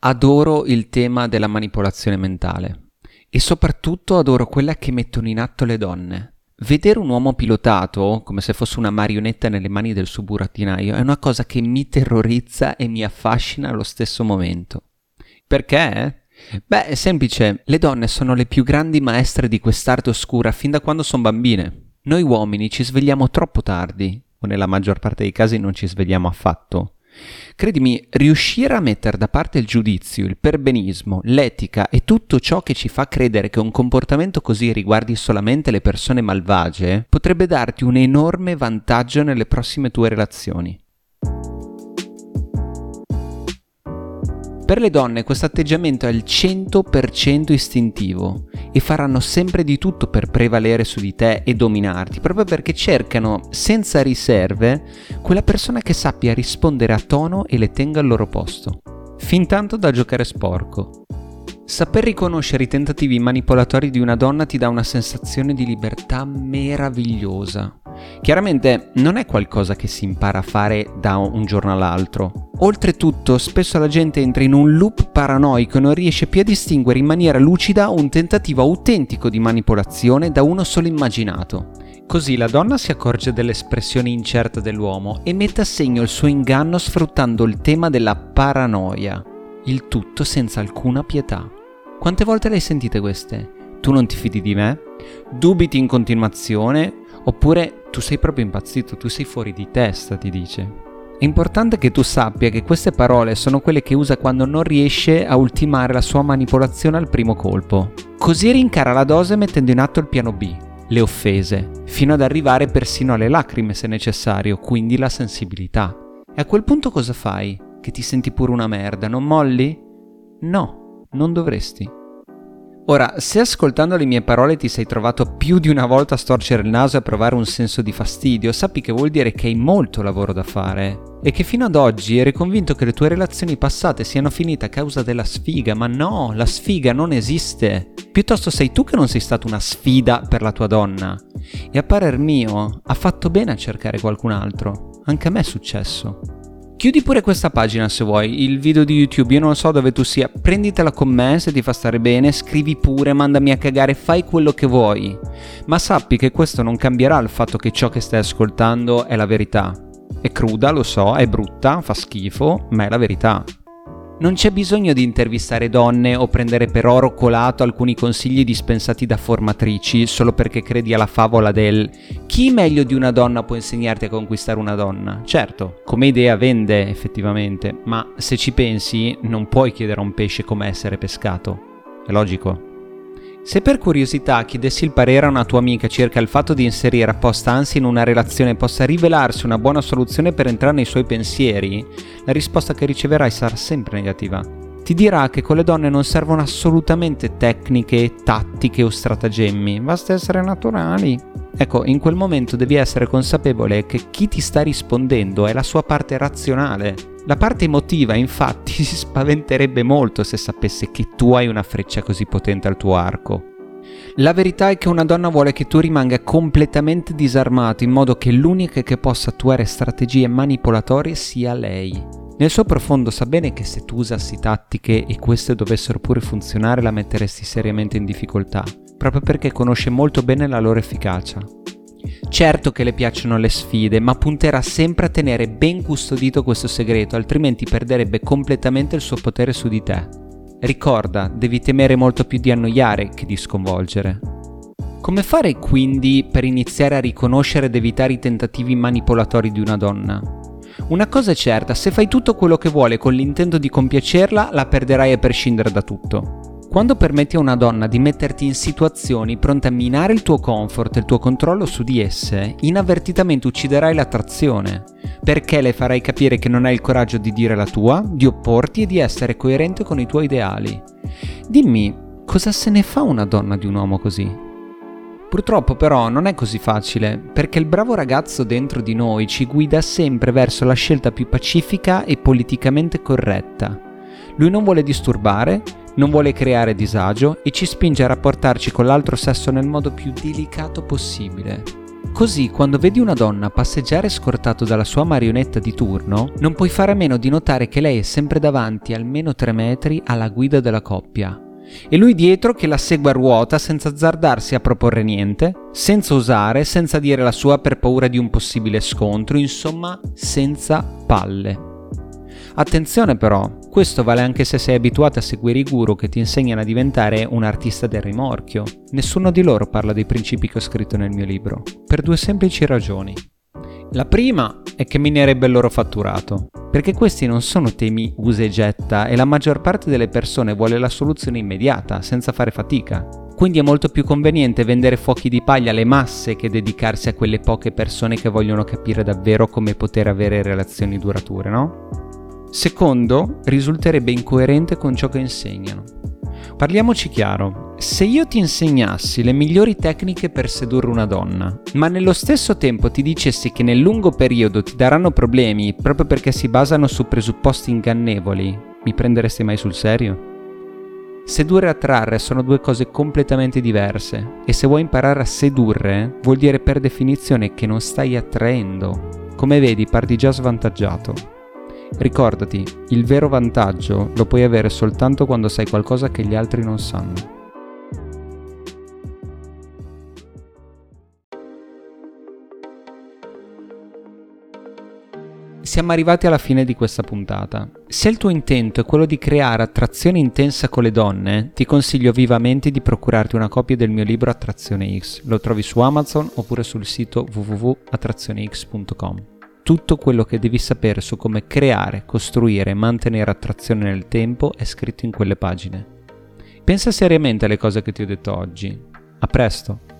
Adoro il tema della manipolazione mentale e soprattutto adoro quella che mettono in atto le donne. Vedere un uomo pilotato come se fosse una marionetta nelle mani del suo burattinaio è una cosa che mi terrorizza e mi affascina allo stesso momento. Perché? Beh, è semplice, le donne sono le più grandi maestre di quest'arte oscura fin da quando sono bambine. Noi uomini ci svegliamo troppo tardi, o nella maggior parte dei casi non ci svegliamo affatto. Credimi, riuscire a mettere da parte il giudizio, il perbenismo, l'etica e tutto ciò che ci fa credere che un comportamento così riguardi solamente le persone malvagie potrebbe darti un enorme vantaggio nelle prossime tue relazioni. Per le donne questo atteggiamento è il 100% istintivo e faranno sempre di tutto per prevalere su di te e dominarti, proprio perché cercano senza riserve quella persona che sappia rispondere a tono e le tenga al loro posto. Fin tanto da giocare sporco. Saper riconoscere i tentativi manipolatori di una donna ti dà una sensazione di libertà meravigliosa. Chiaramente non è qualcosa che si impara a fare da un giorno all'altro. Oltretutto, spesso la gente entra in un loop paranoico e non riesce più a distinguere in maniera lucida un tentativo autentico di manipolazione da uno solo immaginato. Così la donna si accorge dell'espressione incerta dell'uomo e mette a segno il suo inganno sfruttando il tema della paranoia. Il tutto senza alcuna pietà. Quante volte le hai sentite queste? Tu non ti fidi di me? Dubiti in continuazione? Oppure tu sei proprio impazzito, tu sei fuori di testa, ti dice. È importante che tu sappia che queste parole sono quelle che usa quando non riesce a ultimare la sua manipolazione al primo colpo. Così rincara la dose mettendo in atto il piano B, le offese, fino ad arrivare persino alle lacrime se necessario, quindi la sensibilità. E a quel punto cosa fai? Che ti senti pure una merda, non molli? No, non dovresti. Ora, se ascoltando le mie parole ti sei trovato più di una volta a storcere il naso e a provare un senso di fastidio, sappi che vuol dire che hai molto lavoro da fare e che fino ad oggi eri convinto che le tue relazioni passate siano finite a causa della sfiga, ma no, la sfiga non esiste. Piuttosto sei tu che non sei stata una sfida per la tua donna. E a parer mio, ha fatto bene a cercare qualcun altro. Anche a me è successo. Chiudi pure questa pagina se vuoi, il video di YouTube, io non so dove tu sia, prenditela con me se ti fa stare bene, scrivi pure, mandami a cagare, fai quello che vuoi. Ma sappi che questo non cambierà il fatto che ciò che stai ascoltando è la verità. È cruda, lo so, è brutta, fa schifo, ma è la verità. Non c'è bisogno di intervistare donne o prendere per oro colato alcuni consigli dispensati da formatrici solo perché credi alla favola del chi meglio di una donna può insegnarti a conquistare una donna. Certo, come idea vende effettivamente, ma se ci pensi non puoi chiedere a un pesce come essere pescato. È logico. Se per curiosità chiedessi il parere a una tua amica circa il fatto di inserire apposta ansia in una relazione possa rivelarsi una buona soluzione per entrare nei suoi pensieri, la risposta che riceverai sarà sempre negativa. Ti dirà che con le donne non servono assolutamente tecniche, tattiche o stratagemmi, basta essere naturali. Ecco, in quel momento devi essere consapevole che chi ti sta rispondendo è la sua parte razionale. La parte emotiva, infatti, si spaventerebbe molto se sapesse che tu hai una freccia così potente al tuo arco. La verità è che una donna vuole che tu rimanga completamente disarmato in modo che l'unica che possa attuare strategie manipolatorie sia lei. Nel suo profondo sa bene che se tu usassi tattiche e queste dovessero pure funzionare la metteresti seriamente in difficoltà, proprio perché conosce molto bene la loro efficacia. Certo che le piacciono le sfide, ma punterà sempre a tenere ben custodito questo segreto, altrimenti perderebbe completamente il suo potere su di te. Ricorda, devi temere molto più di annoiare che di sconvolgere. Come fare quindi per iniziare a riconoscere ed evitare i tentativi manipolatori di una donna? Una cosa è certa, se fai tutto quello che vuole con l'intento di compiacerla, la perderai a prescindere da tutto. Quando permetti a una donna di metterti in situazioni pronte a minare il tuo comfort e il tuo controllo su di esse, inavvertitamente ucciderai l'attrazione, perché le farai capire che non hai il coraggio di dire la tua, di opporti e di essere coerente con i tuoi ideali. Dimmi, cosa se ne fa una donna di un uomo così? Purtroppo però non è così facile, perché il bravo ragazzo dentro di noi ci guida sempre verso la scelta più pacifica e politicamente corretta. Lui non vuole disturbare, non vuole creare disagio e ci spinge a rapportarci con l'altro sesso nel modo più delicato possibile. Così, quando vedi una donna passeggiare scortato dalla sua marionetta di turno, non puoi fare a meno di notare che lei è sempre davanti almeno 3 metri alla guida della coppia. E lui dietro che la segue a ruota senza azzardarsi a proporre niente, senza osare, senza dire la sua per paura di un possibile scontro, insomma, senza palle. Attenzione però, questo vale anche se sei abituato a seguire i guru che ti insegnano a diventare un artista del rimorchio. Nessuno di loro parla dei principi che ho scritto nel mio libro, per due semplici ragioni. La prima è che minerebbe il loro fatturato, perché questi non sono temi usa e getta e la maggior parte delle persone vuole la soluzione immediata, senza fare fatica. Quindi è molto più conveniente vendere fuochi di paglia alle masse che dedicarsi a quelle poche persone che vogliono capire davvero come poter avere relazioni durature, no? Secondo, risulterebbe incoerente con ciò che insegnano. Parliamoci chiaro, se io ti insegnassi le migliori tecniche per sedurre una donna, ma nello stesso tempo ti dicessi che nel lungo periodo ti daranno problemi proprio perché si basano su presupposti ingannevoli, mi prenderesti mai sul serio? Sedurre e attrarre sono due cose completamente diverse e se vuoi imparare a sedurre vuol dire per definizione che non stai attraendo. Come vedi parti già svantaggiato. Ricordati, il vero vantaggio lo puoi avere soltanto quando sai qualcosa che gli altri non sanno. Siamo arrivati alla fine di questa puntata. Se il tuo intento è quello di creare attrazione intensa con le donne, ti consiglio vivamente di procurarti una copia del mio libro Attrazione X. Lo trovi su Amazon oppure sul sito www.attrazionex.com tutto quello che devi sapere su come creare, costruire e mantenere attrazione nel tempo è scritto in quelle pagine. Pensa seriamente alle cose che ti ho detto oggi. A presto!